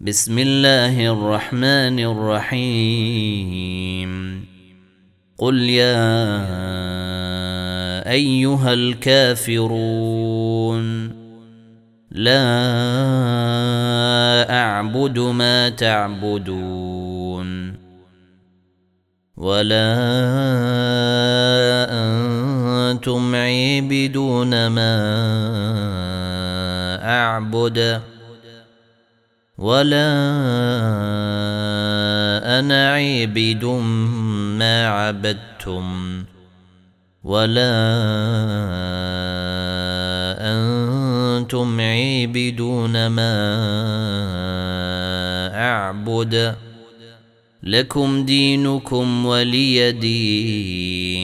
بسم الله الرحمن الرحيم. قل يا أيها الكافرون لا أعبد ما تعبدون ولا أنتم عيبدون ما أعبد. ولا أنا عبد ما عبدتم ولا أنتم عبدون ما اعبد لكم دينكم ولي دين